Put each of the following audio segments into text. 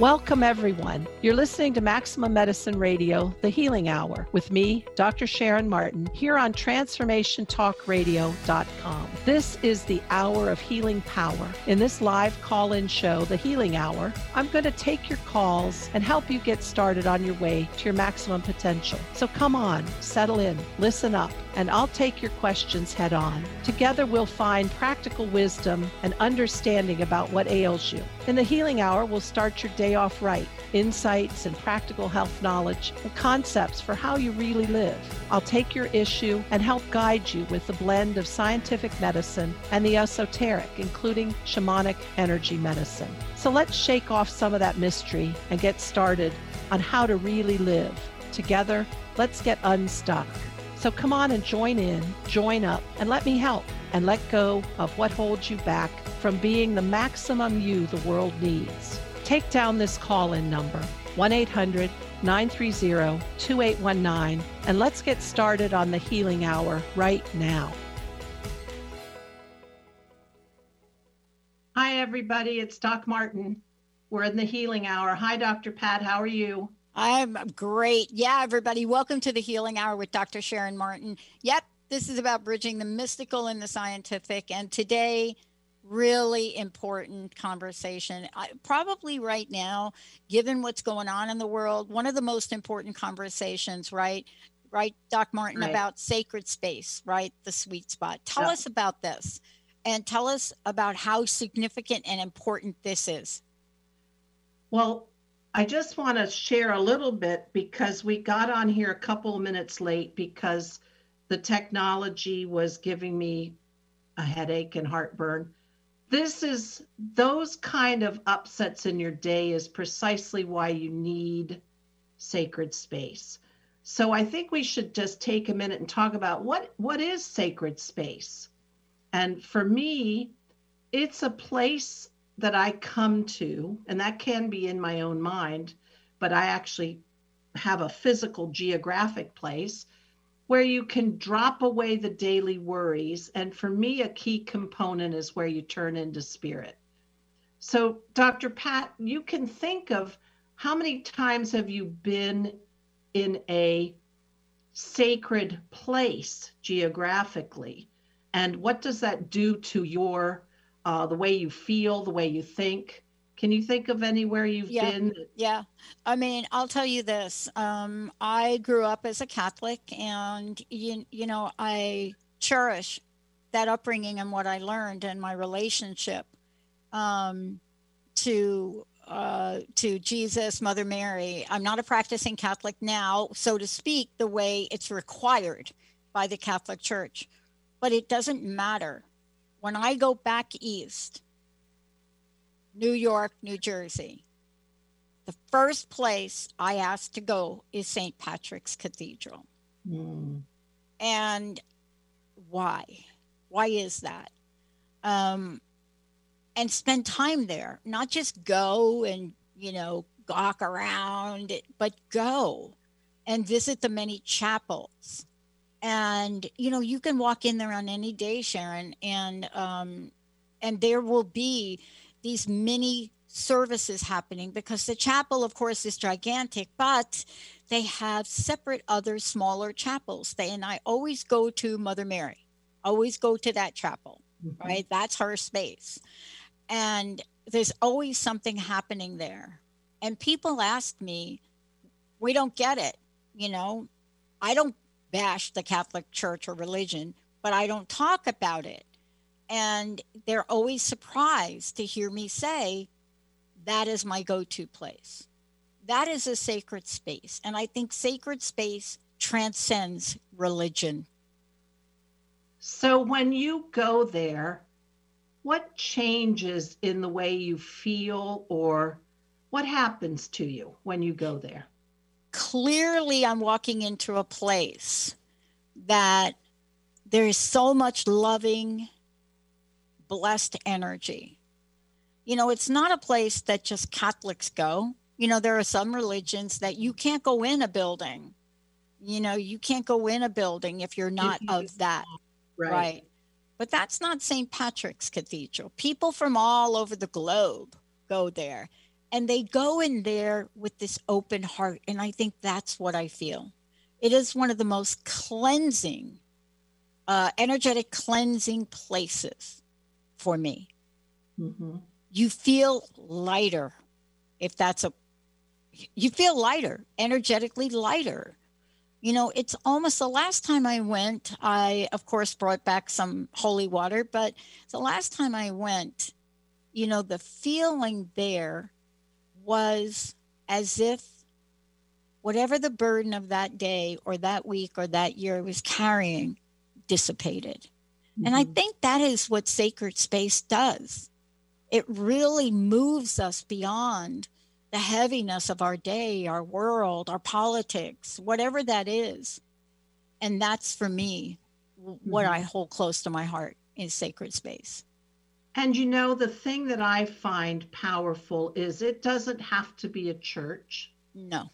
Welcome, everyone. You're listening to Maximum Medicine Radio, The Healing Hour, with me, Dr. Sharon Martin, here on TransformationTalkRadio.com. This is the hour of healing power. In this live call in show, The Healing Hour, I'm going to take your calls and help you get started on your way to your maximum potential. So come on, settle in, listen up, and I'll take your questions head on. Together, we'll find practical wisdom and understanding about what ails you. In the Healing Hour, we'll start your day off right, insights and practical health knowledge, and concepts for how you really live. I'll take your issue and help guide you with the blend of scientific medicine and the esoteric, including shamanic energy medicine. So let's shake off some of that mystery and get started on how to really live. Together, let's get unstuck. So come on and join in, join up, and let me help and let go of what holds you back from being the maximum you the world needs. Take down this call in number 1 800 930 2819 and let's get started on the healing hour right now. Hi, everybody. It's Doc Martin. We're in the healing hour. Hi, Dr. Pat. How are you? I'm great. Yeah, everybody. Welcome to the healing hour with Dr. Sharon Martin. Yep, this is about bridging the mystical and the scientific. And today, really important conversation. I, probably right now, given what's going on in the world, one of the most important conversations, right? Right, Doc Martin, right. about sacred space, right? The sweet spot. Tell yeah. us about this and tell us about how significant and important this is. Well, I just want to share a little bit because we got on here a couple of minutes late because the technology was giving me a headache and heartburn this is those kind of upsets in your day is precisely why you need sacred space. So I think we should just take a minute and talk about what what is sacred space. And for me, it's a place that I come to, and that can be in my own mind, but I actually have a physical geographic place where you can drop away the daily worries. And for me, a key component is where you turn into spirit. So, Dr. Pat, you can think of how many times have you been in a sacred place geographically? And what does that do to your, uh, the way you feel, the way you think? Can you think of anywhere you've yeah, been? Yeah. I mean, I'll tell you this. Um, I grew up as a Catholic, and you, you know, I cherish that upbringing and what I learned and my relationship um, to uh, to Jesus, Mother Mary. I'm not a practicing Catholic now, so to speak, the way it's required by the Catholic Church, but it doesn't matter. When I go back east, New York, New Jersey. The first place I ask to go is St. Patrick's Cathedral. Mm. And why? Why is that? Um, and spend time there, not just go and, you know, gawk around, but go and visit the many chapels. And, you know, you can walk in there on any day, Sharon, and, um, and there will be these mini services happening because the chapel, of course, is gigantic, but they have separate other smaller chapels. They and I always go to Mother Mary, always go to that chapel, mm-hmm. right? That's her space. And there's always something happening there. And people ask me, we don't get it. You know, I don't bash the Catholic Church or religion, but I don't talk about it. And they're always surprised to hear me say, that is my go to place. That is a sacred space. And I think sacred space transcends religion. So when you go there, what changes in the way you feel or what happens to you when you go there? Clearly, I'm walking into a place that there is so much loving blessed energy. You know, it's not a place that just Catholics go. You know, there are some religions that you can't go in a building. You know, you can't go in a building if you're not of that. Right. right. But that's not St. Patrick's Cathedral. People from all over the globe go there. And they go in there with this open heart and i think that's what i feel. It is one of the most cleansing uh, energetic cleansing places for me. Mm-hmm. you feel lighter if that's a you feel lighter energetically lighter. You know it's almost the last time i went i of course brought back some holy water but the last time i went you know the feeling there was as if whatever the burden of that day or that week or that year was carrying dissipated. Mm-hmm. And I mm-hmm. think that is what sacred space does. It really moves us beyond the heaviness of our day, our world, our politics, whatever that is. And that's for me what mm-hmm. I hold close to my heart is sacred space. And you know, the thing that I find powerful is it doesn't have to be a church. No.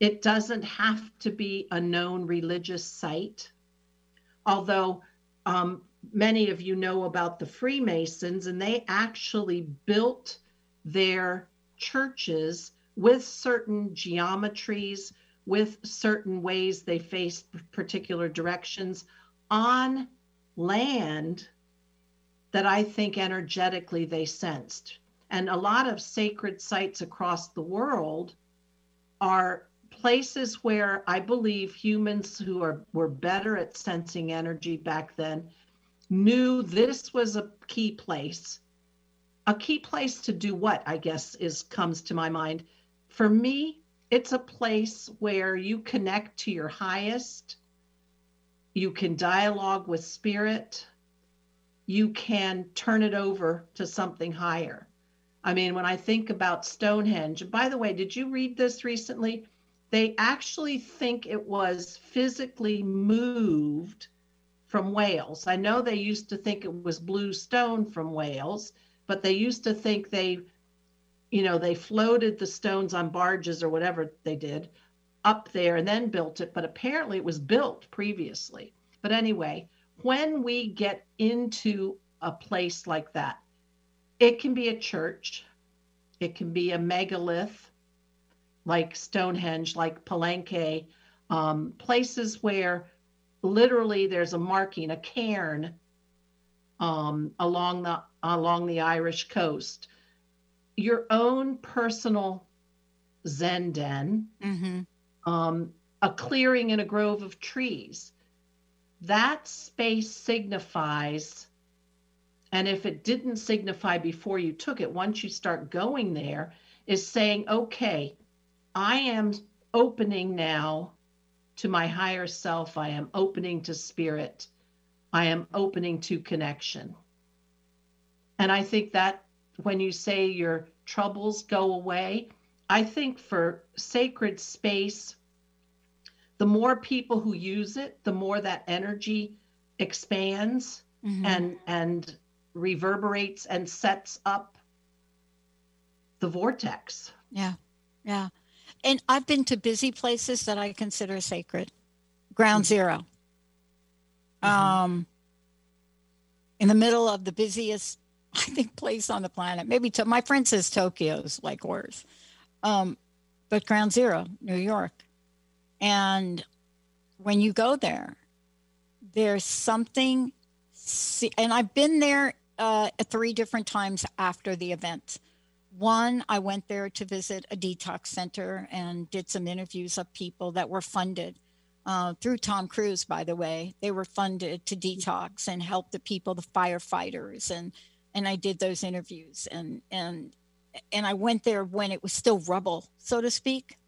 It doesn't have to be a known religious site. Although um, many of you know about the Freemasons, and they actually built their churches with certain geometries, with certain ways they faced particular directions on land that I think energetically they sensed. And a lot of sacred sites across the world are places where I believe humans who are were better at sensing energy back then knew this was a key place. A key place to do what, I guess, is comes to my mind. For me, it's a place where you connect to your highest, you can dialogue with spirit, you can turn it over to something higher. I mean, when I think about Stonehenge, by the way, did you read this recently? They actually think it was physically moved from Wales. I know they used to think it was blue stone from Wales, but they used to think they, you know, they floated the stones on barges or whatever they did up there and then built it. But apparently it was built previously. But anyway, when we get into a place like that, it can be a church, it can be a megalith like Stonehenge, like Palenque, um, places where literally there's a marking, a cairn um, along the along the Irish coast. Your own personal Zen den, mm-hmm. um, a clearing in a grove of trees that space signifies and if it didn't signify before you took it once you start going there is saying okay i am opening now to my higher self. I am opening to spirit. I am opening to connection. And i think that when you say your troubles go away i think for sacred space the more people who use it, the more that energy expands mm-hmm. and and reverberates and sets up the vortex. Yeah. Yeah. And I've been to busy places that I consider sacred. Ground mm-hmm. 0 mm-hmm. Um in the middle of the busiest I think place on the planet. Maybe to my friend says Tokyo's like worse. Um, but Ground Zero, New York. And when you go there, there's something, and I've been there uh, three different times after the event. One, I went there to visit a detox center and did some interviews of people that were funded uh, through Tom Cruise, by the way. They were funded to detox and help the people, the firefighters, and and I did those interviews and and and I went there when it was still rubble, so to speak,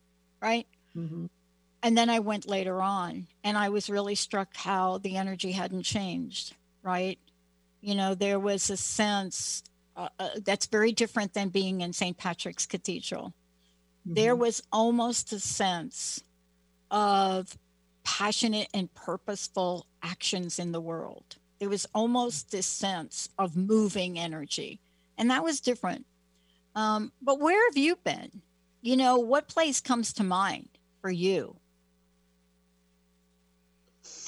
right? Mm-hmm and then I went later on and I was really struck how the energy hadn't changed, right? You know, there was a sense uh, uh, that's very different than being in St. Patrick's Cathedral. Mm-hmm. There was almost a sense of passionate and purposeful actions in the world. There was almost this sense of moving energy, and that was different. Um, but where have you been? You know, what place comes to mind for you?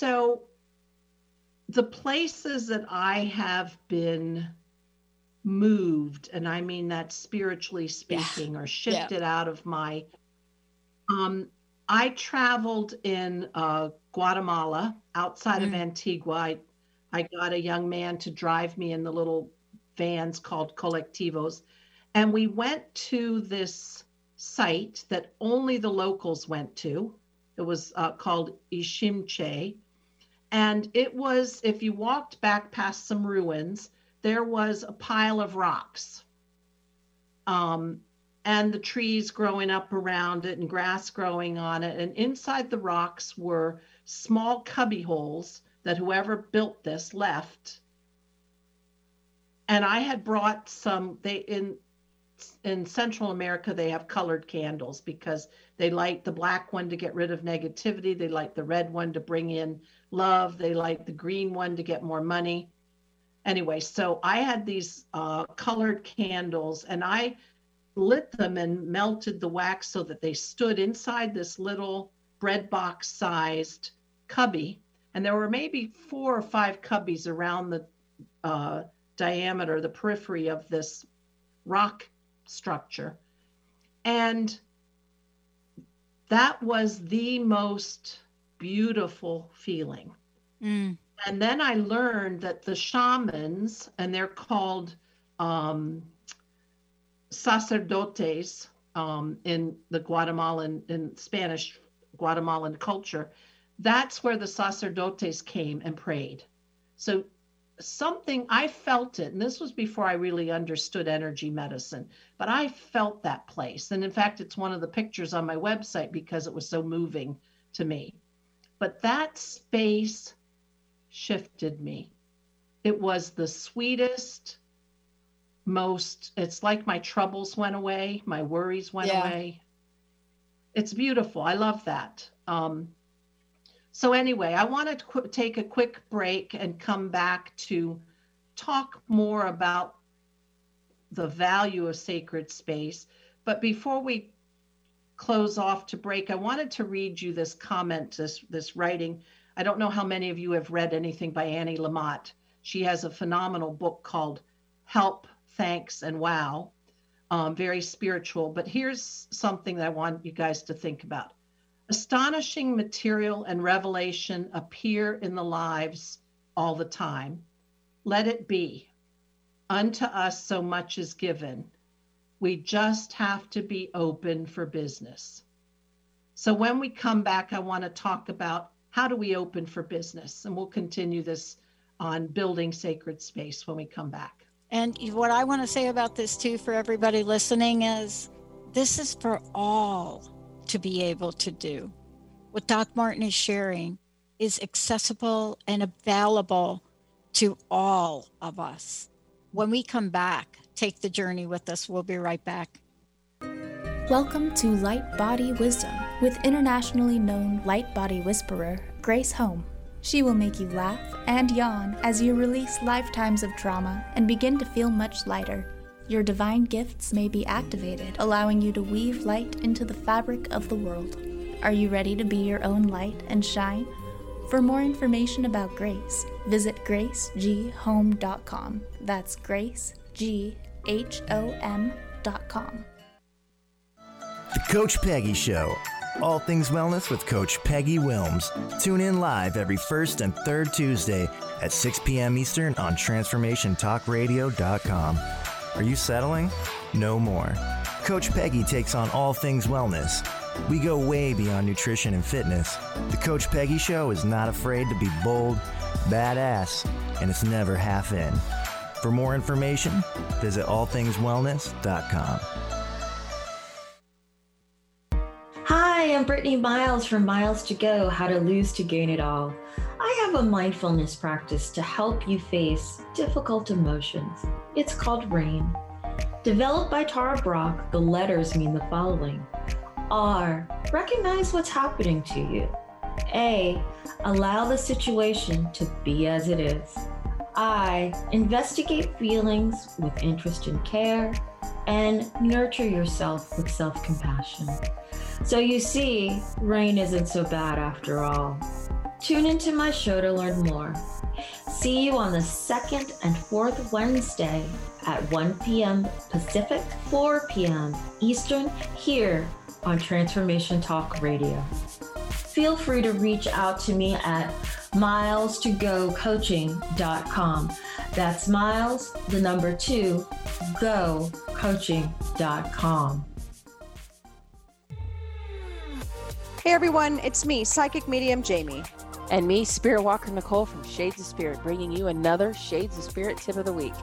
So, the places that I have been moved, and I mean that spiritually speaking, yeah. or shifted yeah. out of my. Um, I traveled in uh, Guatemala, outside mm. of Antigua. I, I got a young man to drive me in the little vans called colectivos, and we went to this site that only the locals went to. It was uh, called Iximche. And it was, if you walked back past some ruins, there was a pile of rocks. Um, and the trees growing up around it and grass growing on it. And inside the rocks were small cubby holes that whoever built this left. And I had brought some, they in in Central America, they have colored candles because they light the black one to get rid of negativity. They light the red one to bring in love. They like the green one to get more money. Anyway, so I had these uh, colored candles and I lit them and melted the wax so that they stood inside this little bread box sized cubby. And there were maybe four or five cubbies around the uh, diameter, the periphery of this rock structure. And that was the most beautiful feeling. Mm. And then I learned that the shamans, and they're called um, sacerdotes um, in the Guatemalan, in Spanish Guatemalan culture, that's where the sacerdotes came and prayed. So something I felt it, and this was before I really understood energy medicine, but I felt that place. And in fact, it's one of the pictures on my website because it was so moving to me. But that space shifted me. It was the sweetest, most, it's like my troubles went away, my worries went yeah. away. It's beautiful. I love that. Um, so, anyway, I want to qu- take a quick break and come back to talk more about the value of sacred space. But before we close off to break, I wanted to read you this comment, this, this writing. I don't know how many of you have read anything by Annie Lamott. She has a phenomenal book called Help, Thanks, and Wow. Um, very spiritual. But here's something that I want you guys to think about. Astonishing material and revelation appear in the lives all the time. Let it be. Unto us so much is given. We just have to be open for business. So when we come back, I want to talk about how do we open for business? And we'll continue this on building sacred space when we come back. And what I want to say about this too for everybody listening is this is for all to be able to do. What Doc Martin is sharing is accessible and available to all of us. When we come back, take the journey with us. We'll be right back. Welcome to Light Body Wisdom with internationally known light body whisperer Grace Home. She will make you laugh and yawn as you release lifetimes of trauma and begin to feel much lighter. Your divine gifts may be activated, allowing you to weave light into the fabric of the world. Are you ready to be your own light and shine? For more information about Grace, visit graceghome.com. That's Grace, G H O M.com. The Coach Peggy Show. All things wellness with Coach Peggy Wilms. Tune in live every first and third Tuesday at 6 p.m. Eastern on TransformationTalkRadio.com. Are you settling? No more. Coach Peggy takes on all things wellness. We go way beyond nutrition and fitness. The Coach Peggy Show is not afraid to be bold, badass, and it's never half in. For more information, visit allthingswellness.com. Hi, I'm Brittany Miles from Miles to Go How to Lose to Gain It All. I have a mindfulness practice to help you face difficult emotions. It's called RAIN. Developed by Tara Brach, the letters mean the following R, recognize what's happening to you. A, allow the situation to be as it is. I, investigate feelings with interest and care. And nurture yourself with self compassion. So you see, rain isn't so bad after all. Tune into my show to learn more. see you on the second and fourth Wednesday at 1 p.m. Pacific, 4 p.m. Eastern, here on Transformation Talk Radio. Feel free to reach out to me at miles2gocoaching.com. That's miles, the number two, go coaching.com. Hey everyone, it's me, psychic medium Jamie. And me, Spirit Walker Nicole from Shades of Spirit, bringing you another Shades of Spirit tip of the week.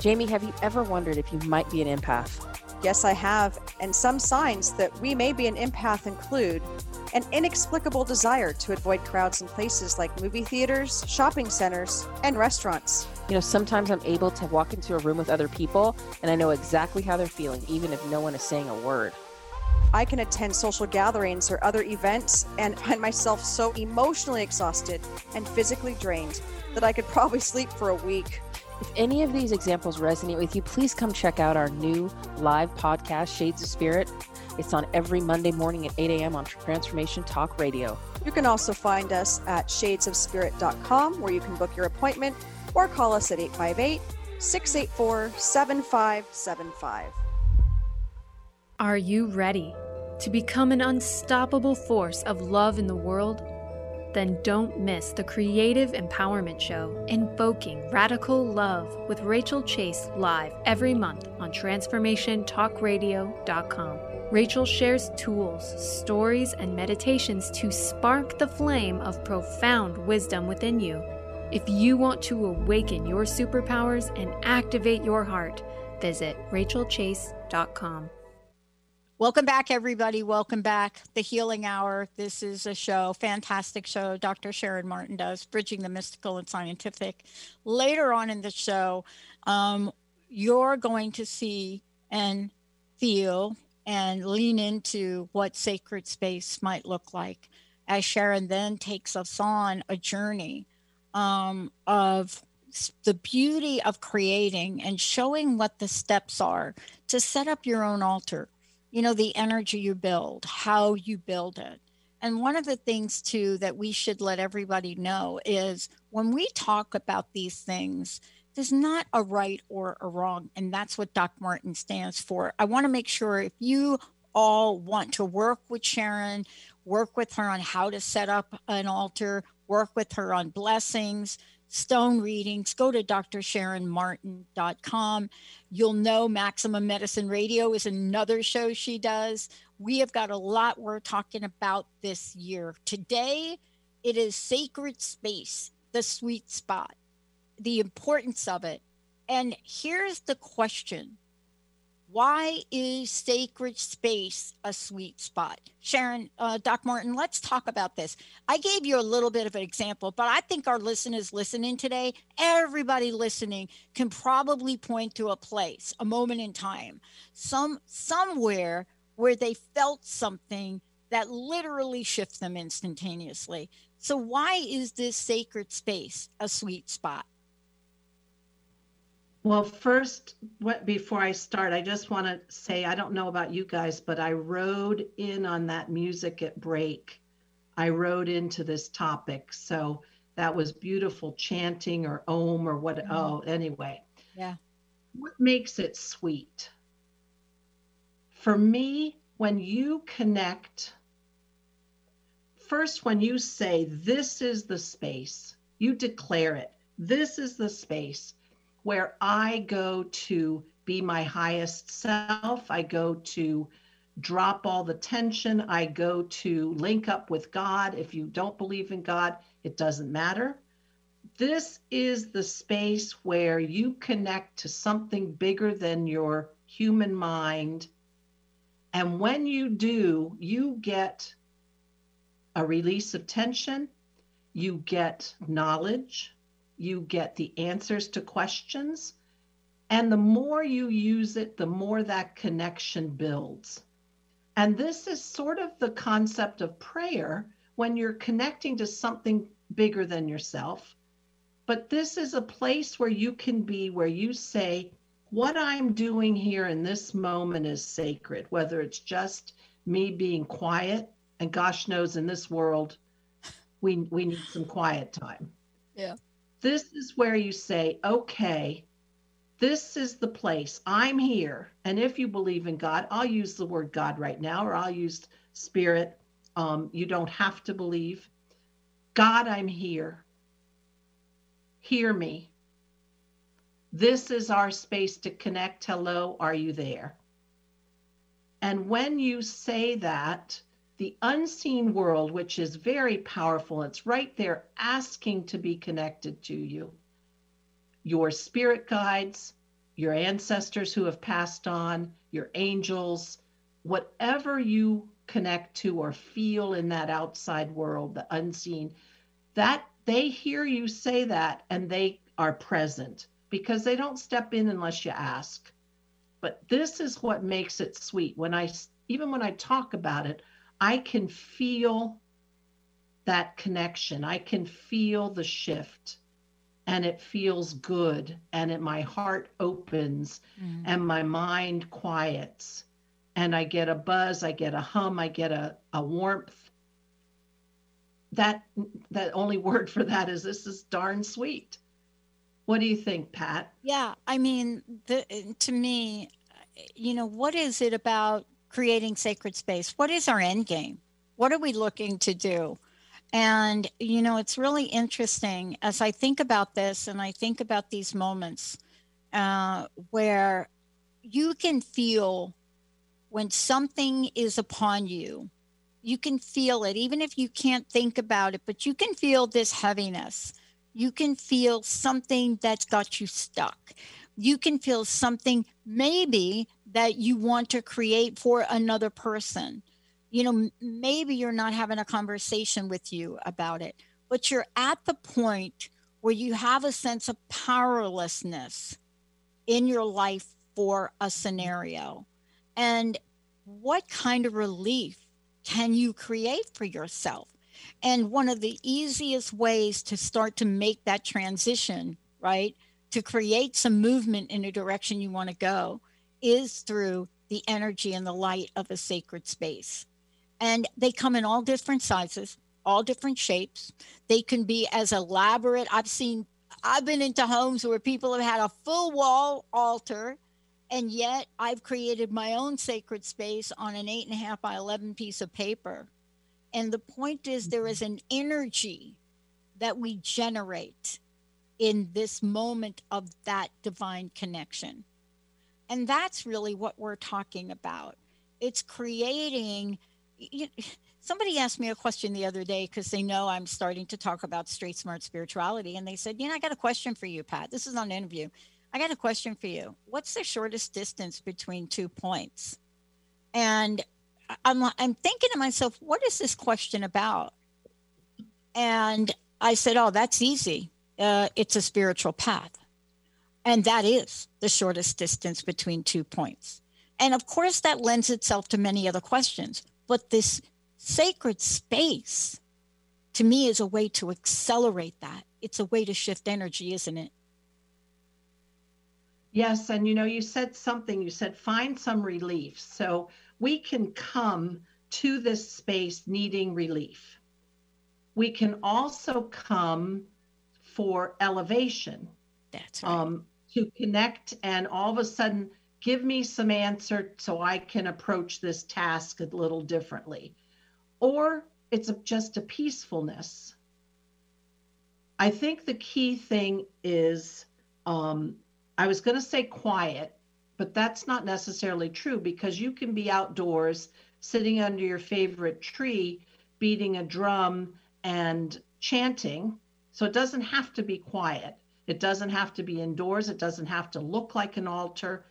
Jamie, have you ever wondered if you might be an empath? Yes, I have. And some signs that we may be an empath include an inexplicable desire to avoid crowds in places like movie theaters, shopping centers, and restaurants. You know, sometimes I'm able to walk into a room with other people and I know exactly how they're feeling, even if no one is saying a word. I can attend social gatherings or other events and find myself so emotionally exhausted and physically drained that I could probably sleep for a week. If any of these examples resonate with you, please come check out our new live podcast, Shades of Spirit. It's on every Monday morning at 8 a.m. on Transformation Talk Radio. You can also find us at shadesofspirit.com where you can book your appointment or call us at 858 684 7575. Are you ready to become an unstoppable force of love in the world? Then don't miss the Creative Empowerment Show, Invoking Radical Love with Rachel Chase live every month on TransformationTalkRadio.com. Rachel shares tools, stories, and meditations to spark the flame of profound wisdom within you. If you want to awaken your superpowers and activate your heart, visit rachelchase.com. Welcome back, everybody. Welcome back. The Healing Hour. This is a show, fantastic show. Dr. Sharon Martin does, bridging the mystical and scientific. Later on in the show, um, you're going to see and feel and lean into what sacred space might look like as Sharon then takes us on a journey um, of the beauty of creating and showing what the steps are to set up your own altar you know, the energy you build, how you build it. And one of the things, too, that we should let everybody know is when we talk about these things, there's not a right or a wrong. And that's what Doc Martin stands for. I want to make sure if you all want to work with Sharon, work with her on how to set up an altar, work with her on blessings, stone readings, go to drsharonmartin.com. You'll know Maximum Medicine Radio is another show she does. We have got a lot we're talking about this year. Today, it is sacred space, the sweet spot, the importance of it. And here's the question why is sacred space a sweet spot? Sharon, uh, Doc Martin, let's talk about this. I gave you a little bit of an example, but I think our listeners listening today, everybody listening, can probably point to a place, a moment in time, some somewhere where they felt something that literally shifts them instantaneously. So, why is this sacred space a sweet spot? Well, first, what before I start, I just want to say I don't know about you guys, but I rode in on that music at break. I rode into this topic, so that was beautiful chanting or om or what. Mm-hmm. Oh, anyway. Yeah. What makes it sweet? For me, when you connect, first, when you say, This is the space, you declare it. This is the space where I go to be my highest self. I go to drop all the tension. I go to link up with God. If you don't believe in God, it doesn't matter. This is the space where you connect to something bigger than your human mind. And when you do, you get a release of tension, you get knowledge, you get the answers to questions. And the more you use it, the more that connection builds. And this is sort of the concept of prayer when you're connecting to something bigger than yourself. But this is a place where you can be, where you say, What I'm doing here in this moment is sacred, whether it's just me being quiet. And gosh knows in this world, we, we need some quiet time. Yeah This is where you say, okay, this is the place. I'm here. And if you believe in God, I'll use the word God right now, or I'll use spirit. Um, you don't have to believe. God, I'm here. Hear me. This is our space to connect. Hello, are you there? And when you say that, the unseen world, which is very powerful, it's right there asking to be connected to you. Your spirit guides, your ancestors who have passed on, your angels, whatever you connect to or feel in that outside world, the unseen, that they hear you say that and they are present because they don't step in unless you ask. But this is what makes it sweet. When I even when I talk about it, I can feel that connection. I can feel the shift and it feels good and it, my heart opens mm. and my mind quiets and I get a buzz, I get a hum, I get a, a warmth. That that only word for that is this is darn sweet. What do you think, Pat? Yeah, I mean, the, to me, you know, what is it about creating sacred space? What is our end game? What are we looking to do? And, you know, it's really interesting as I think about this and I think about these moments uh, where you can feel when something is upon you, you can feel it, even if you can't think about it, but you can feel this heaviness you can feel something that's got you stuck. You can feel something maybe that you want to create for another person. You know, maybe you're not having a conversation with you about it, but you're at the point where you have a sense of powerlessness in your life for a scenario. And what kind of relief can you create for yourself? And one of the easiest ways to start to make that transition, right, to create some movement in a direction you want to go is through the energy and the light of a sacred space. And they come in all different sizes, all different shapes. They can be as elaborate. I've seen, I've been into homes where people have had a full wall altar, and yet I've created my own sacred space on an eight and a half by 11 piece of paper and the point is, there is an energy that we generate in this moment of that divine connection. And that's really what we're talking about. It's creating. You, somebody asked me a question the other day because they know I'm starting to talk about street smart spirituality. And they said, You know, I got a question for you, Pat. This is on an interview. I got a question for you. What's the shortest distance between two points? And I'm I'm thinking to myself, what is this question about? And I said, oh, that's easy. Uh, it's a spiritual path, and that is the shortest distance between two points. And of course, that lends itself to many other questions. But this sacred space, to me, is a way to accelerate that. It's a way to shift energy, isn't it? Yes, and you know, you said something. You said find some relief. So we can come to this space needing relief. We can also come for elevation. That's right. Um, to connect and all of a sudden give me some answer so I can approach this task a little differently. Or it's a, just a peacefulness. I think the key thing is um, I was going to say quiet, but that's not necessarily true because you can be outdoors sitting under your favorite tree, beating a drum and chanting. So it doesn't have to be quiet. It doesn't have to be indoors. It doesn't have to look like an altar.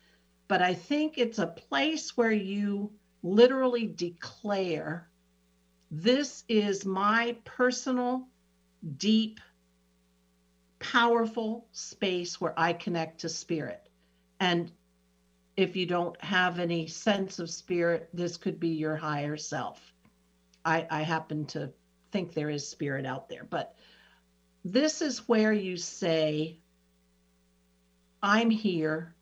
But I think it's a place where you literally declare this is my personal, deep, powerful space where I connect to spirit. And if you don't have any sense of spirit, this could be your higher self. I, I happen to think there is spirit out there, but this is where you say, I'm here.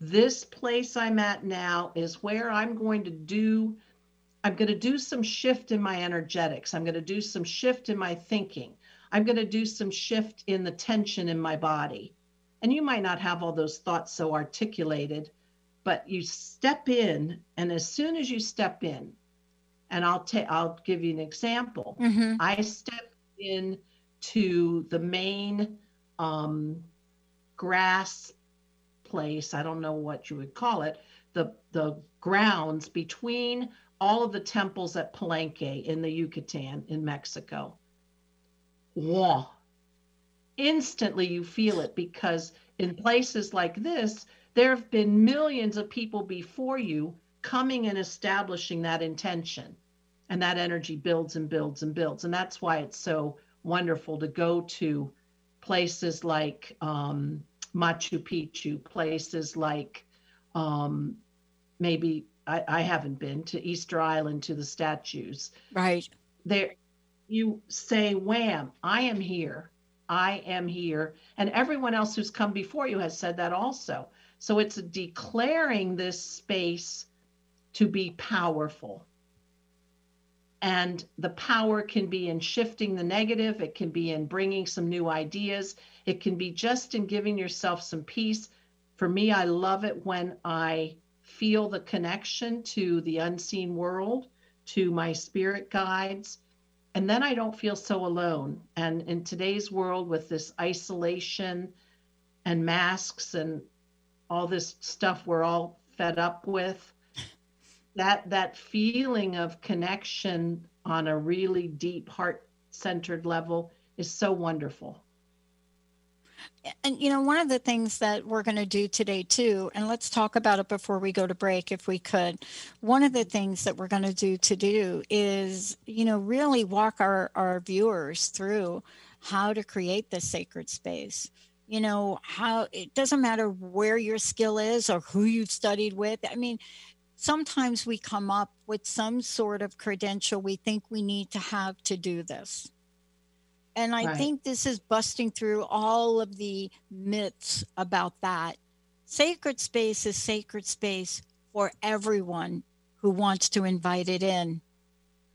This place I'm at now is where I'm going to do I'm going to do some shift in my energetics. I'm going to do some shift in my thinking. I'm going to do some shift in the tension in my body. And you might not have all those thoughts so articulated, but you step in, and as soon as you step in, and I'll take I'll give you an example. Mm-hmm. I step in to the main um, grass place. I don't know what you would call it. The the grounds between all of the temples at Palenque in the Yucatan in Mexico. Wow. Instantly you feel it because in places like this, there have been millions of people before you coming and establishing that intention. And that energy builds and builds and builds. And that's why it's so wonderful to go to places like um, Machu Picchu, places like um, maybe I, I haven't been to Easter Island to the statues. Right. There, you say, "Wham! I am here. I am here," and everyone else who's come before you has said that also. So it's declaring this space to be powerful. And the power can be in shifting the negative, it can be in bringing some new ideas, it can be just in giving yourself some peace. For me, I love it when I feel the connection to the unseen world, to my spirit guides. And then I don't feel so alone. And in today's world, with this isolation and masks and all this stuff we're all fed up with, that that feeling of connection on a really deep heart centered level is so wonderful. And you know one of the things that we're going to do today too and let's talk about it before we go to break if we could. One of the things that we're going to do to do is you know really walk our our viewers through how to create this sacred space. You know how it doesn't matter where your skill is or who you've studied with. I mean sometimes we come up with some sort of credential we think we need to have to do this and I Right. think this is busting through all of the myths about that. Sacred space is sacred space for everyone who wants to invite it in,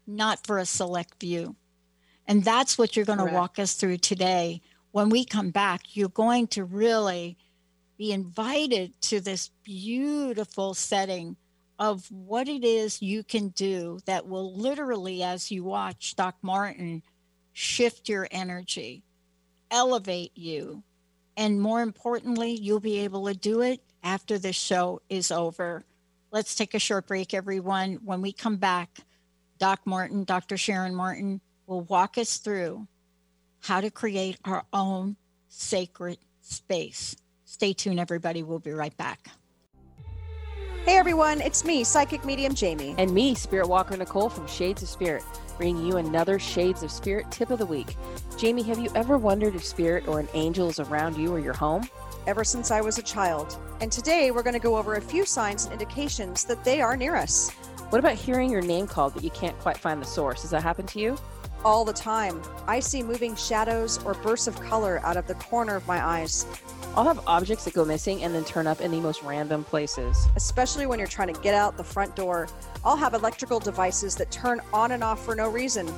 not for a select few. And that's what you're going to walk us through today. When we come back, you're going to really be invited to this beautiful setting of what it is you can do that will literally, as you watch Doc Martin, shift your energy, elevate you. And more importantly, you'll be able to do it after the show is over. Let's take a short break, everyone. When we come back, Doc Martin, Dr. Sharon Martin will walk us through how to create our own sacred space. Stay tuned, everybody. We'll be right back. Hey everyone, it's me, Psychic Medium Jamie. And me, Spirit Walker Nicole from Shades of Spirit, bringing you another Shades of Spirit tip of the week. Jamie, have you ever wondered if spirit or an angel is around you or your home? ever since I was a child. And today we're going to go over a few signs and indications that they are near us What about hearing your name called but you can't quite find the source? Does that happen to you? All the time. I see moving shadows or bursts of color out of the corner of my eyes, I'll have objects that go missing and then turn up in the most random places. especially when you're trying to get out the front door. I'll have electrical devices that turn on and off for no reason.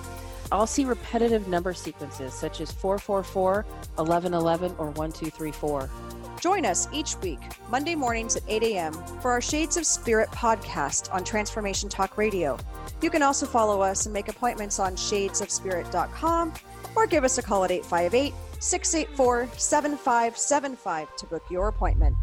I'll see repetitive number sequences such as 444, 1111, or 1234. Join us each week, Monday mornings at 8 a.m., for our Shades of Spirit podcast on Transformation Talk Radio. You can also follow us and make appointments on shadesofspirit.com or give us a call at 858 684 7575 to book your appointment.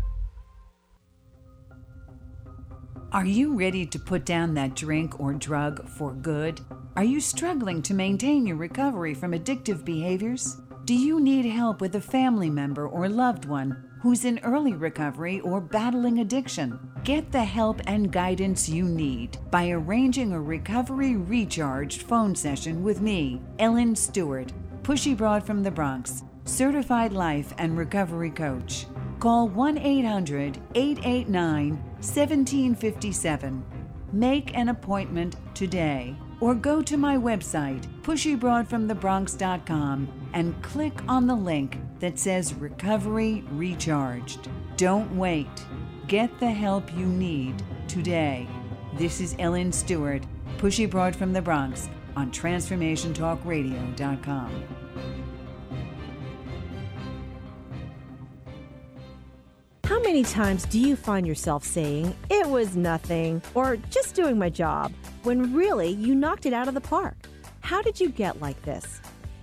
Are you ready to put down that drink or drug for good? Are you struggling to maintain your recovery from addictive behaviors? Do you need help with a family member or loved one who's in early recovery or battling addiction? Get the help and guidance you need by arranging a recovery recharged phone session with me, Ellen Stewart, Pushy Broad from the Bronx, certified life and recovery coach. Call 1 800 889 1757. Make an appointment today or go to my website, pushybroadfromthebronx.com, and click on the link that says Recovery Recharged. Don't wait. Get the help you need today. This is Ellen Stewart, Pushy Broad from the Bronx on TransformationTalkRadio.com. How many times do you find yourself saying, it was nothing, or just doing my job, when really you knocked it out of the park? How did you get like this?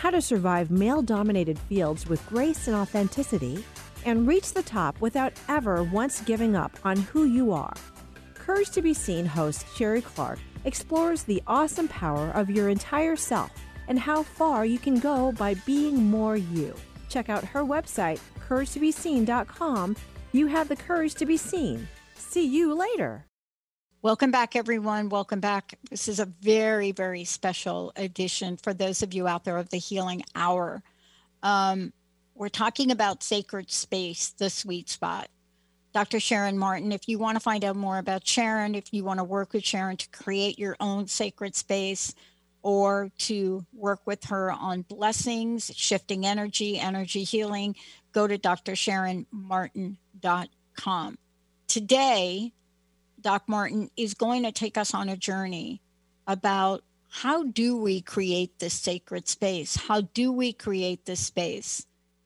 how to survive male dominated fields with grace and authenticity, and reach the top without ever once giving up on who you are. Courage to be Seen host Sherry Clark explores the awesome power of your entire self and how far you can go by being more you. Check out her website, couragetobeseen.com. You have the courage to be seen. See you later. Welcome back, everyone. Welcome back. This is a very, very special edition for those of you out there of the Healing Hour. Um, we're talking about sacred space, the sweet spot. Dr. Sharon Martin, if you want to find out more about Sharon, if you want to work with Sharon to create your own sacred space or to work with her on blessings, shifting energy, energy healing, go to drsharonmartin.com. Today, Doc Martin is going to take us on a journey about how do we create this sacred space? How do we create this space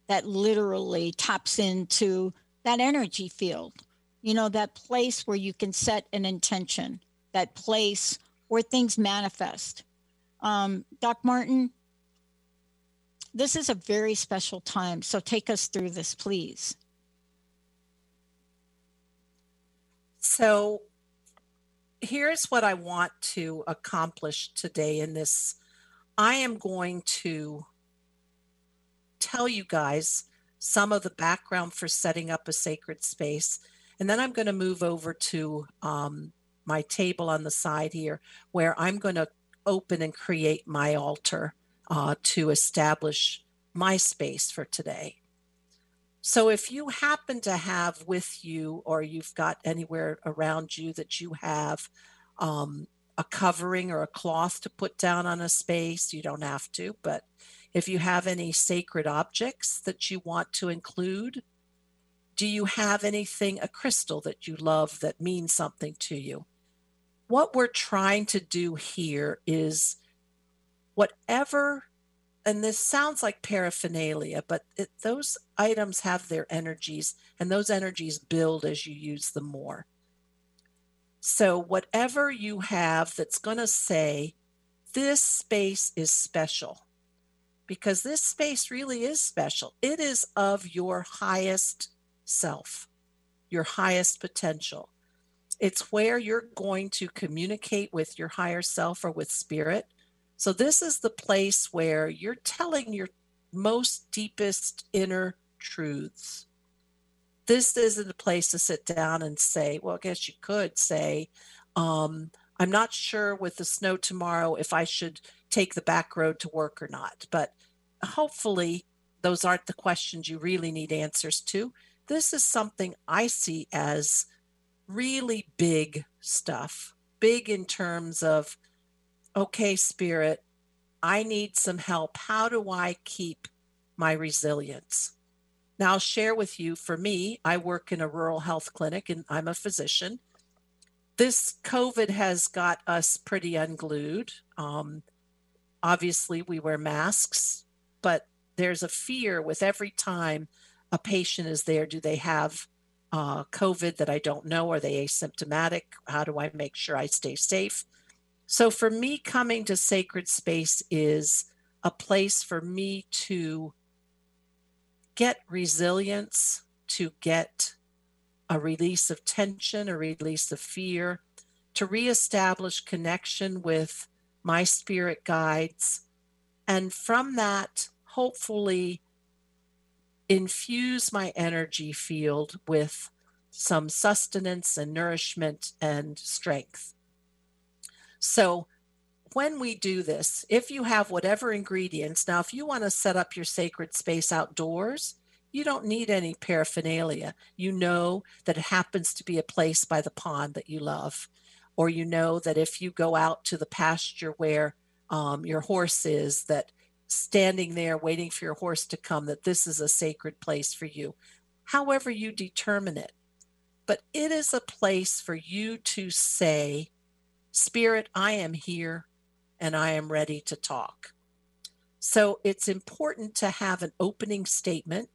that literally taps into that energy field? You know, that place where you can set an intention, that place where things manifest. Um, Doc Martin, this is a very special time. So take us through this, please. So here's what I want to accomplish today in this. I am going to tell you guys some of the background for setting up a sacred space. And then I'm going to move over to um, my table on the side here, where I'm going to open and create my altar uh, to establish my space for today. So if you happen to have with you, or you've got anywhere around you that you have um, a covering or a cloth to put down on a space, you don't have to. But if you have any sacred objects that you want to include, do you have anything, a crystal that you love that means something to you? What we're trying to do here is whatever and this sounds like paraphernalia, but it, those items have their energies, and those energies build as you use them more. So, whatever you have that's going to say, this space is special, because this space really is special. It is of your highest self, your highest potential. It's where you're going to communicate with your higher self or with spirit so, this is the place where you're telling your most deepest inner truths. This isn't a place to sit down and say, well, I guess you could say, um, I'm not sure with the snow tomorrow if I should take the back road to work or not. But hopefully, those aren't the questions you really need answers to. This is something I see as really big stuff, big in terms of okay, spirit, I need some help. How do I keep my resilience? Now, I'll share with you for me, I work in a rural health clinic and I'm a physician. This COVID has got us pretty unglued. Um, obviously, we wear masks, but there's a fear with every time a patient is there. Do they have uh, COVID that I don't know? Are they asymptomatic? How do I make sure I stay safe? So for me, coming to sacred space is a place for me to get resilience, to get a release of tension, a release of fear, to reestablish connection with my spirit guides. And from that, hopefully, infuse my energy field with some sustenance and nourishment and strength. So when we do this, if you have whatever ingredients, now if you want to set up your sacred space outdoors, you don't need any paraphernalia. You know that it happens to be a place by the pond that you love. or you know that if you go out to the pasture where um, your horse is, that standing there waiting for your horse to come, that this is a sacred place for you. However, you determine it. But it is a place for you to say, Spirit, I am here and I am ready to talk. So it's important to have an opening statement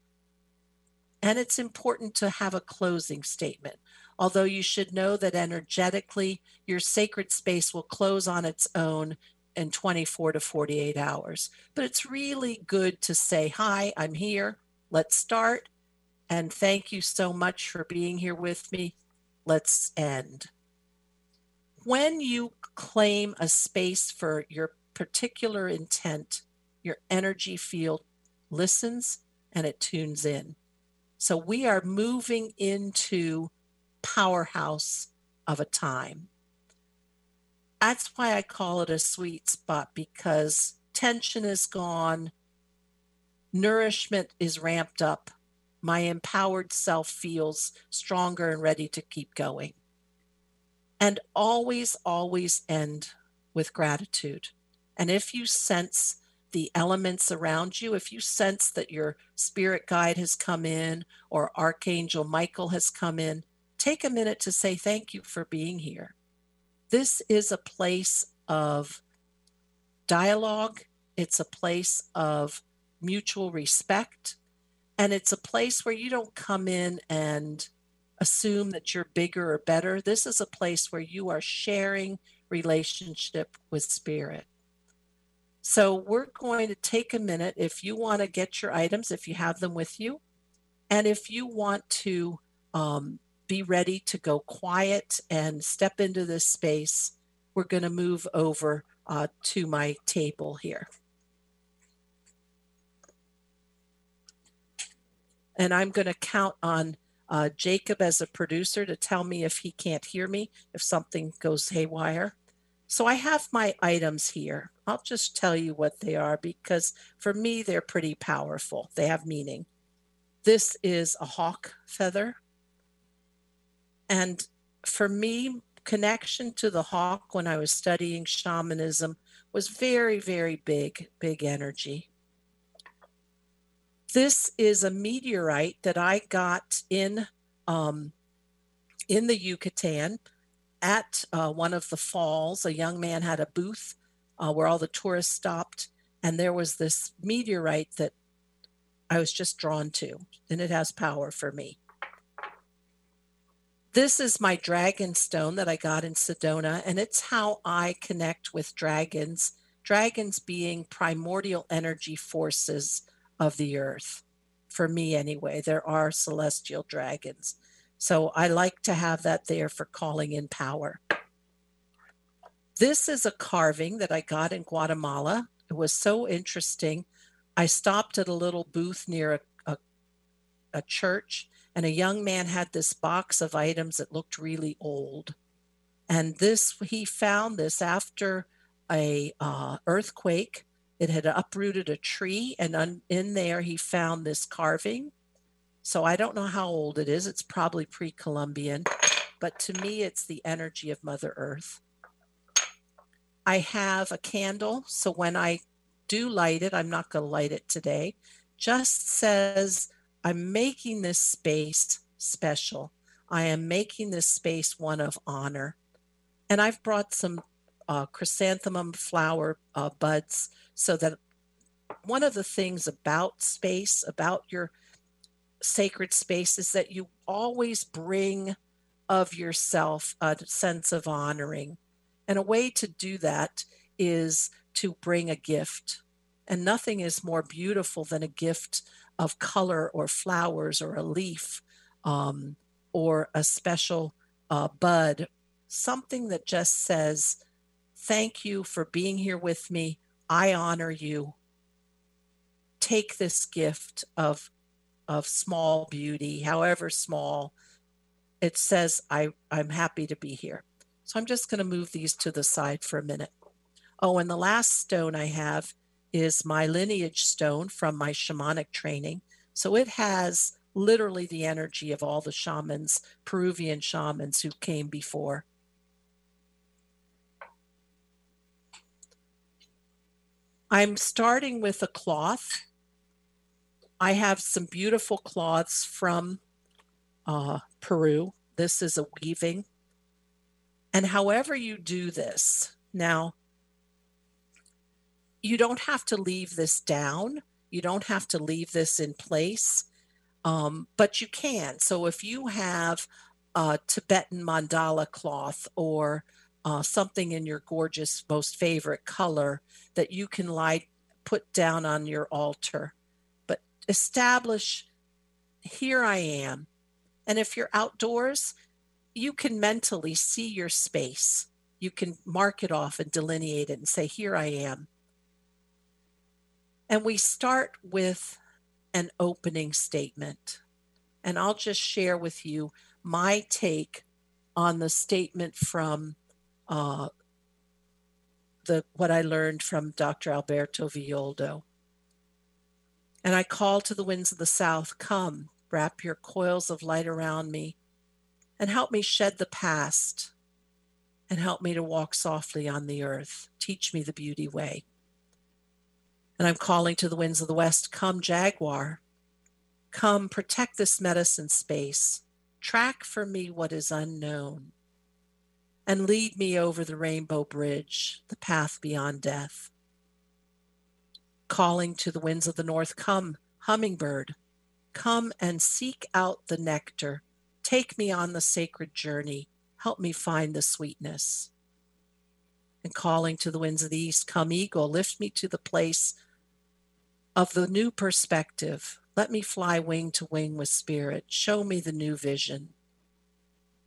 and it's important to have a closing statement. Although you should know that energetically, your sacred space will close on its own in 24 to 48 hours. But it's really good to say, Hi, I'm here. Let's start. And thank you so much for being here with me. Let's end. When you claim a space for your particular intent, your energy field listens and it tunes in. So we are moving into powerhouse of a time. That's why I call it a sweet spot because tension is gone, nourishment is ramped up. My empowered self feels stronger and ready to keep going. And always, always end with gratitude. And if you sense the elements around you, if you sense that your spirit guide has come in or Archangel Michael has come in, take a minute to say thank you for being here. This is a place of dialogue, it's a place of mutual respect, and it's a place where you don't come in and assume that you're bigger or better. This is a place where you are sharing relationship with spirit. So we're going to take a minute if you want to get your items, if you have them with you, and if you want to um, be ready to go quiet and step into this space, we're going to move over uh, to my table here. And I'm going to count on uh, Jacob as a producer to tell me if he can't hear me, if something goes haywire. So I have my items here. I'll just tell you what they are because for me, they're pretty powerful. They have meaning. This is a hawk feather. And for me, connection to the hawk when I was studying shamanism was very, very big, big energy. This is a meteorite that I got in um, in the Yucatan at uh, one of the falls, a young man had a booth uh, where all the tourists stopped, and there was this meteorite that I was just drawn to, and it has power for me. This is my dragon stone that I got in Sedona, and it's how I connect with dragons, dragons being primordial energy forces of the earth. For me, anyway, there are celestial dragons. So I like to have that there for calling in power. This is a carving that I got in Guatemala. It was so interesting. I stopped at a little booth near a, a, a church, and a young man had this box of items that looked really old. And this, he found this after a uh, earthquake. It had uprooted a tree, and un, in there he found this carving so I don't know how old it is. It's probably pre Columbian, but to me, it's the energy of Mother Earth. I have a candle. So when I do light it, I'm not going to light it today, just says, I'm making this space special. I am making this space one of honor. And I've brought some uh, chrysanthemum flower uh, buds so that one of the things about space, about your sacred spaces that you always bring of yourself a sense of honoring. And a way to do that is to bring a gift. And nothing is more beautiful than a gift of color or flowers or a leaf um, or a special uh, bud, something that just says, Thank you for being here with me. I honor you. Take this gift of of small beauty, however small, it says, I, I'm happy to be here. So I'm just going to move these to the side for a minute. Oh, and the last stone I have is my lineage stone from my shamanic training. So it has literally the energy of all the shamans, Peruvian shamans who came before. I'm starting with a cloth. I have some beautiful cloths from uh, Peru. This is a weaving. And however you do this, now, you don't have to leave this down. You don't have to leave this in place, um, but you can. So if you have a Tibetan mandala cloth or uh, something in your gorgeous, most favorite color that you can light, put down on your altar, but establish here I am. And if you're outdoors, you can mentally see your space. You can mark it off and delineate it and say, Here I am. And we start with an opening statement. And I'll just share with you my take on the statement from uh, the what I learned from Dr. Alberto Villoldo. And I call to the winds of the south, come, wrap your coils of light around me, and help me shed the past, and help me to walk softly on the earth. Teach me the beauty way. And I'm calling to the winds of the west, come, jaguar, come, protect this medicine space, track for me what is unknown and lead me over the rainbow bridge, the path beyond death. Calling to the winds of the north, come, hummingbird, come and seek out the nectar. Take me on the sacred journey. Help me find the sweetness. And calling to the winds of the east, come, eagle, lift me to the place of the new perspective. Let me fly wing to wing with spirit. Show me the new vision.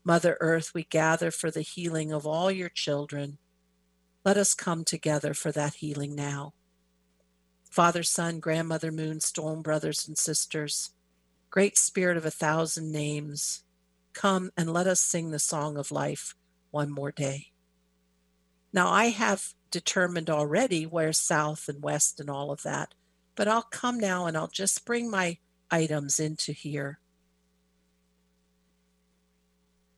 Mother Earth, we gather for the healing of all your children. Let us come together for that healing now. Father, Son, Grandmother Moon, Storm brothers and sisters, Great Spirit of a thousand names, come and let us sing the song of life one more day. Now, I have determined already where south and west and all of that, but I'll come now and I'll just bring my items into here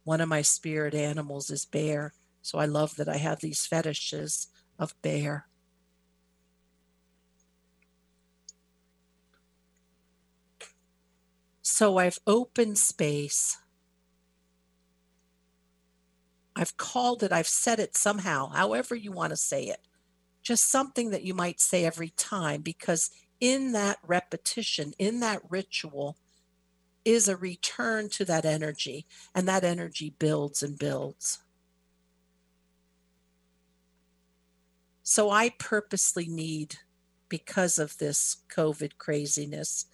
one of my spirit animals is bear. So I love that I have these fetishes of bear. So I've opened space. I've called it, I've said it somehow, however you want to say it. Just something that you might say every time, because in that repetition, in that ritual, is a return to that energy, and that energy builds and builds. So I purposely need, because of this COVID craziness,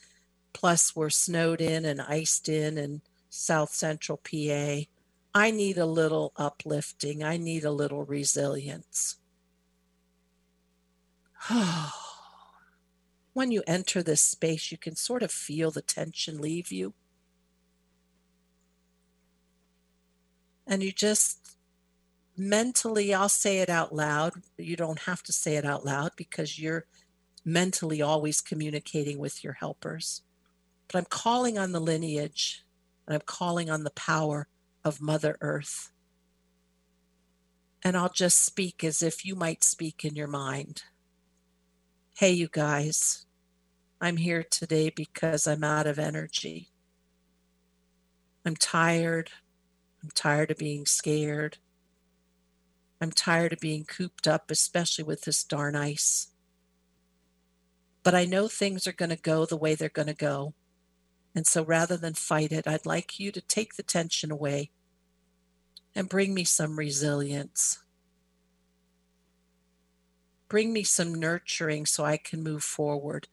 plus we're snowed in and iced in in South Central PA, I need a little uplifting. I need a little resilience. when you enter this space, you can sort of feel the tension leave you. And you just mentally, I'll say it out loud. You don't have to say it out loud because you're mentally always communicating with your helpers. But I'm calling on the lineage and I'm calling on the power of Mother Earth. And I'll just speak as if you might speak in your mind. Hey, you guys, I'm here today because I'm out of energy. I'm tired. I'm tired of being scared. I'm tired of being cooped up, especially with this darn ice. But I know things are going to go the way they're going to go. And so rather than fight it, I'd like you to take the tension away and bring me some resilience. Bring me some nurturing so I can move forward.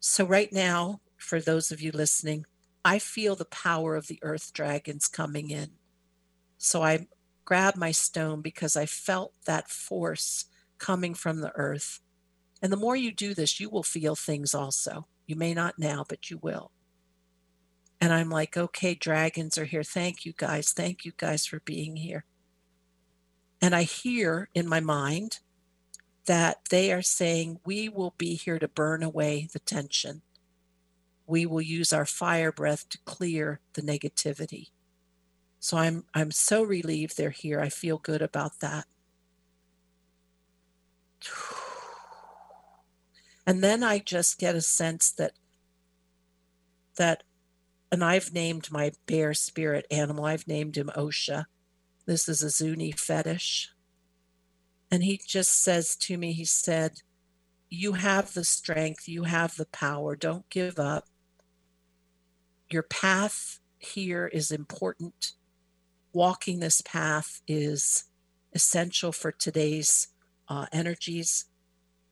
So, right now, for those of you listening, I feel the power of the earth dragons coming in. So I grabbed my stone because I felt that force coming from the earth. And the more you do this, you will feel things also. You may not now, but you will. And I'm like, okay, dragons are here. Thank you guys. Thank you guys for being here. And I hear in my mind that they are saying, we will be here to burn away the tension we will use our fire breath to clear the negativity. So I'm I'm so relieved they're here. I feel good about that. And then I just get a sense that that and I've named my bear spirit animal, I've named him Osha. This is a Zuni fetish. And he just says to me, he said, You have the strength, you have the power, don't give up. Your path here is important. Walking this path is essential for today's uh, energies.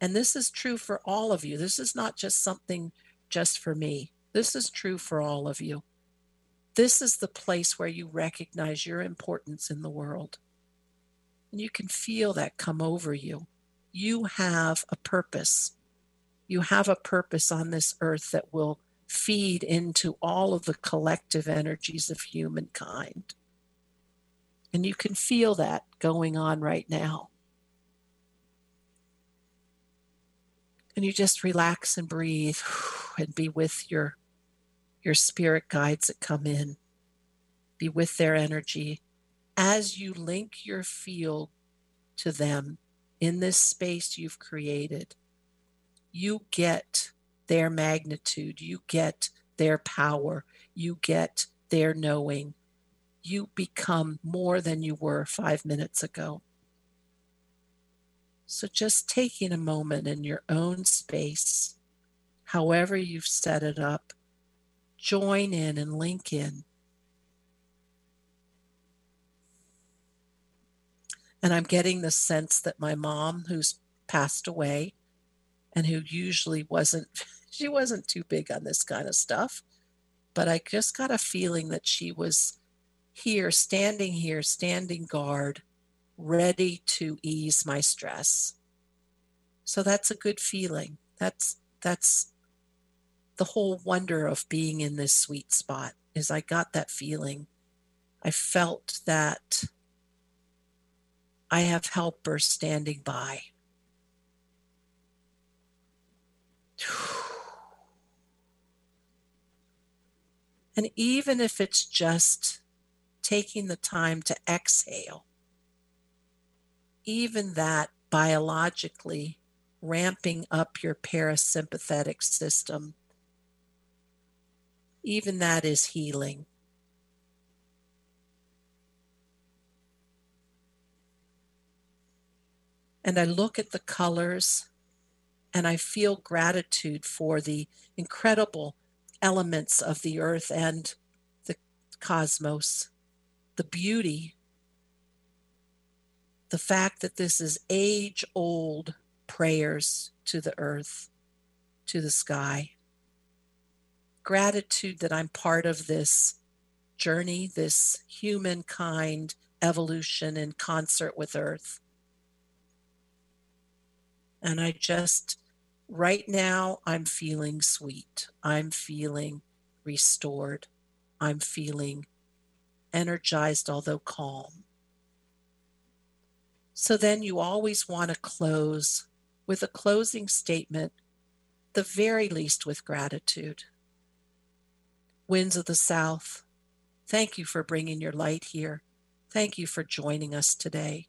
And this is true for all of you. This is not just something just for me. This is true for all of you. This is the place where you recognize your importance in the world. And you can feel that come over you. You have a purpose. You have a purpose on this earth that will feed into all of the collective energies of humankind. And you can feel that going on right now. And you just relax and breathe and be with your your spirit guides that come in. Be with their energy as you link your field to them in this space you've created. You get their magnitude, you get their power, you get their knowing. You become more than you were five minutes ago. So, just taking a moment in your own space, however you've set it up, join in and link in. And I'm getting the sense that my mom, who's passed away and who usually wasn't, she wasn't too big on this kind of stuff, but I just got a feeling that she was here, standing here, standing guard, ready to ease my stress. So that's a good feeling. That's that's the whole wonder of being in this sweet spot is I got that feeling. I felt that I have helpers standing by. And even if it's just taking the time to exhale, even that biologically ramping up your parasympathetic system even that is healing. And I look at the colors and I feel gratitude for the incredible elements of the earth and the cosmos, the beauty, the fact that this is age old prayers to the earth, to the sky. Gratitude that I'm part of this journey, this humankind evolution in concert with Earth. And I just, right now, I'm feeling sweet. I'm feeling restored. I'm feeling energized, although calm. So then you always want to close with a closing statement, the very least with gratitude winds of the south. Thank you for bringing your light here. Thank you for joining us today.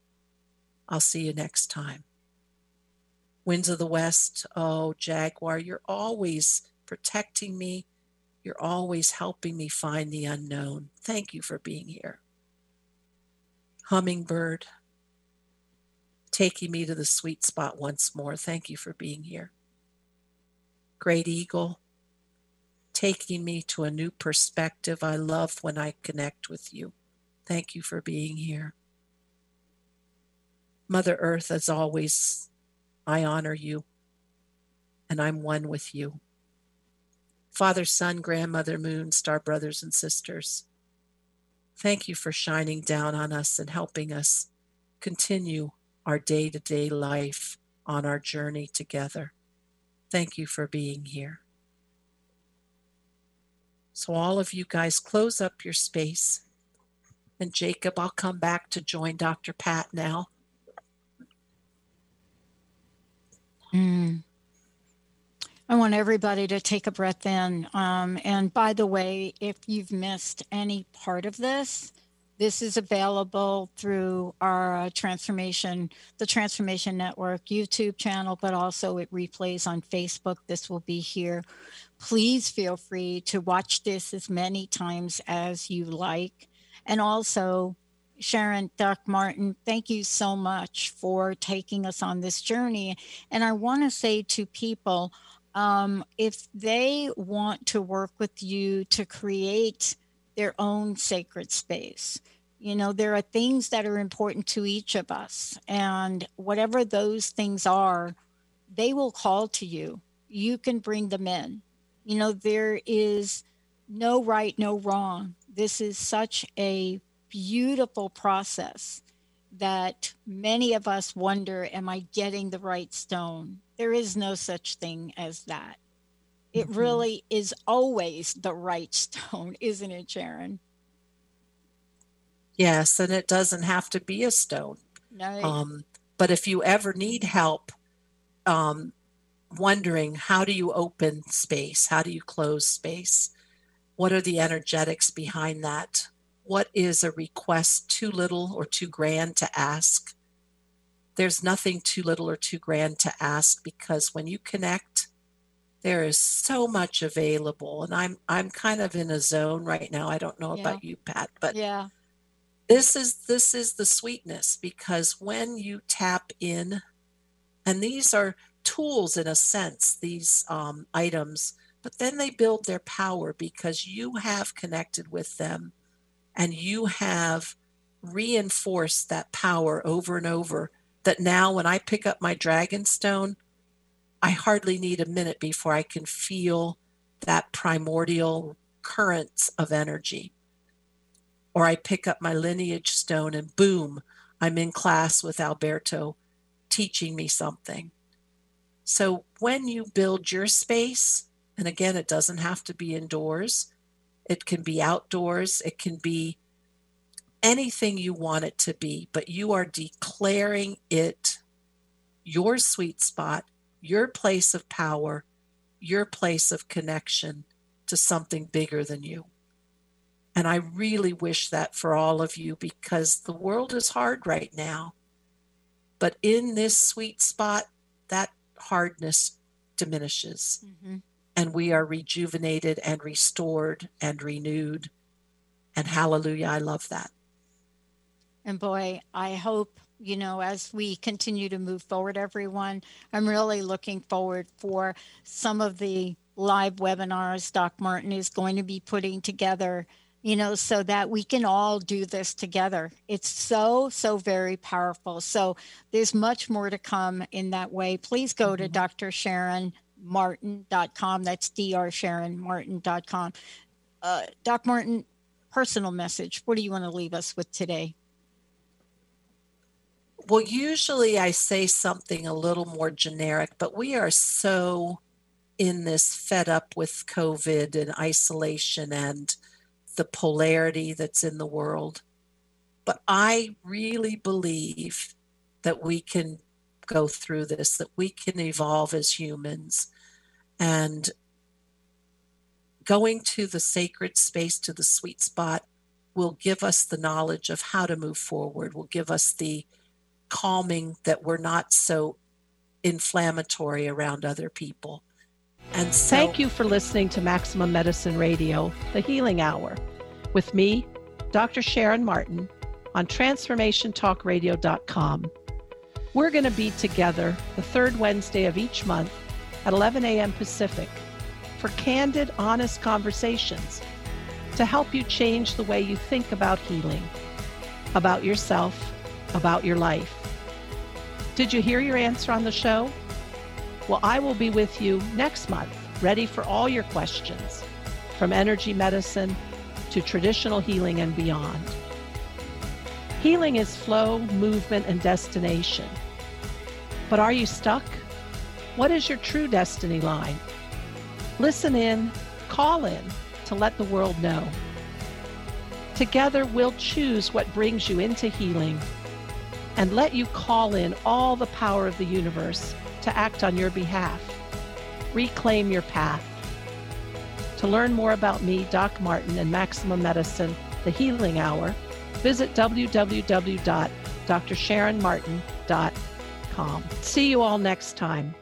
I'll see you next time. Winds of the west, oh, Jaguar, you're always protecting me. You're always helping me find the unknown. Thank you for being here. Hummingbird, taking me to the sweet spot once more. Thank you for being here. Great Eagle, taking me to a new perspective. I love when I connect with you. Thank you for being here. Mother Earth, as always, I honor you and I'm one with you. Father, Son, Grandmother, Moon, Star Brothers and Sisters, thank you for shining down on us and helping us continue our day to day life on our journey together. Thank you for being here. So, all of you guys, close up your space. And Jacob, I'll come back to join Dr. Pat now. Mm. I want everybody to take a breath in. Um, and by the way, if you've missed any part of this, This is available through our uh, transformation, the Transformation Network YouTube channel, but also it replays on Facebook. This will be here. Please feel free to watch this as many times as you like. And also, Sharon, Doc Martin, thank you so much for taking us on this journey. And I want to say to people, um, if they want to work with you to create their own sacred space, you know, there are things that are important to each of us. And whatever those things are, they will call to you. You can bring them in. You know, there is no right, no wrong. This is such a beautiful process that many of us wonder Am I getting the right stone? There is no such thing as that. It mm-hmm. really is always the right stone, isn't it, Sharon? Yes, and it doesn't have to be a stone. No. Um, but if you ever need help, um, wondering how do you open space? How do you close space? What are the energetics behind that? What is a request too little or too grand to ask? There's nothing too little or too grand to ask because when you connect, there is so much available. And I'm I'm kind of in a zone right now. I don't know yeah. about you, Pat, but yeah this is this is the sweetness because when you tap in and these are tools in a sense these um, items but then they build their power because you have connected with them and you have reinforced that power over and over that now when i pick up my dragon stone i hardly need a minute before i can feel that primordial currents of energy or I pick up my lineage stone and boom, I'm in class with Alberto teaching me something. So when you build your space, and again, it doesn't have to be indoors, it can be outdoors, it can be anything you want it to be, but you are declaring it your sweet spot, your place of power, your place of connection to something bigger than you. And I really wish that for all of you because the world is hard right now. But in this sweet spot, that hardness diminishes. Mm-hmm. And we are rejuvenated and restored and renewed. And hallelujah, I love that. And boy, I hope, you know, as we continue to move forward, everyone, I'm really looking forward for some of the live webinars Doc Martin is going to be putting together you know, so that we can all do this together. It's so, so very powerful. So there's much more to come in that way. Please go mm-hmm. to drsharonmartin.com. That's dr drsharonmartin.com. Uh, Doc Martin, personal message. What do you want to leave us with today? Well, usually I say something a little more generic, but we are so in this fed up with COVID and isolation and the polarity that's in the world. But I really believe that we can go through this, that we can evolve as humans. And going to the sacred space, to the sweet spot, will give us the knowledge of how to move forward, will give us the calming that we're not so inflammatory around other people. And so, thank you for listening to Maximum Medicine Radio, the Healing Hour, with me, Dr. Sharon Martin, on TransformationTalkRadio.com. We're going to be together the third Wednesday of each month at 11 a.m. Pacific for candid, honest conversations to help you change the way you think about healing, about yourself, about your life. Did you hear your answer on the show? Well, I will be with you next month, ready for all your questions from energy medicine to traditional healing and beyond. Healing is flow, movement, and destination. But are you stuck? What is your true destiny line? Listen in, call in to let the world know. Together, we'll choose what brings you into healing and let you call in all the power of the universe to act on your behalf. Reclaim your path. To learn more about me, Doc Martin, and Maximum Medicine, The Healing Hour, visit www.drsharonmartin.com. See you all next time.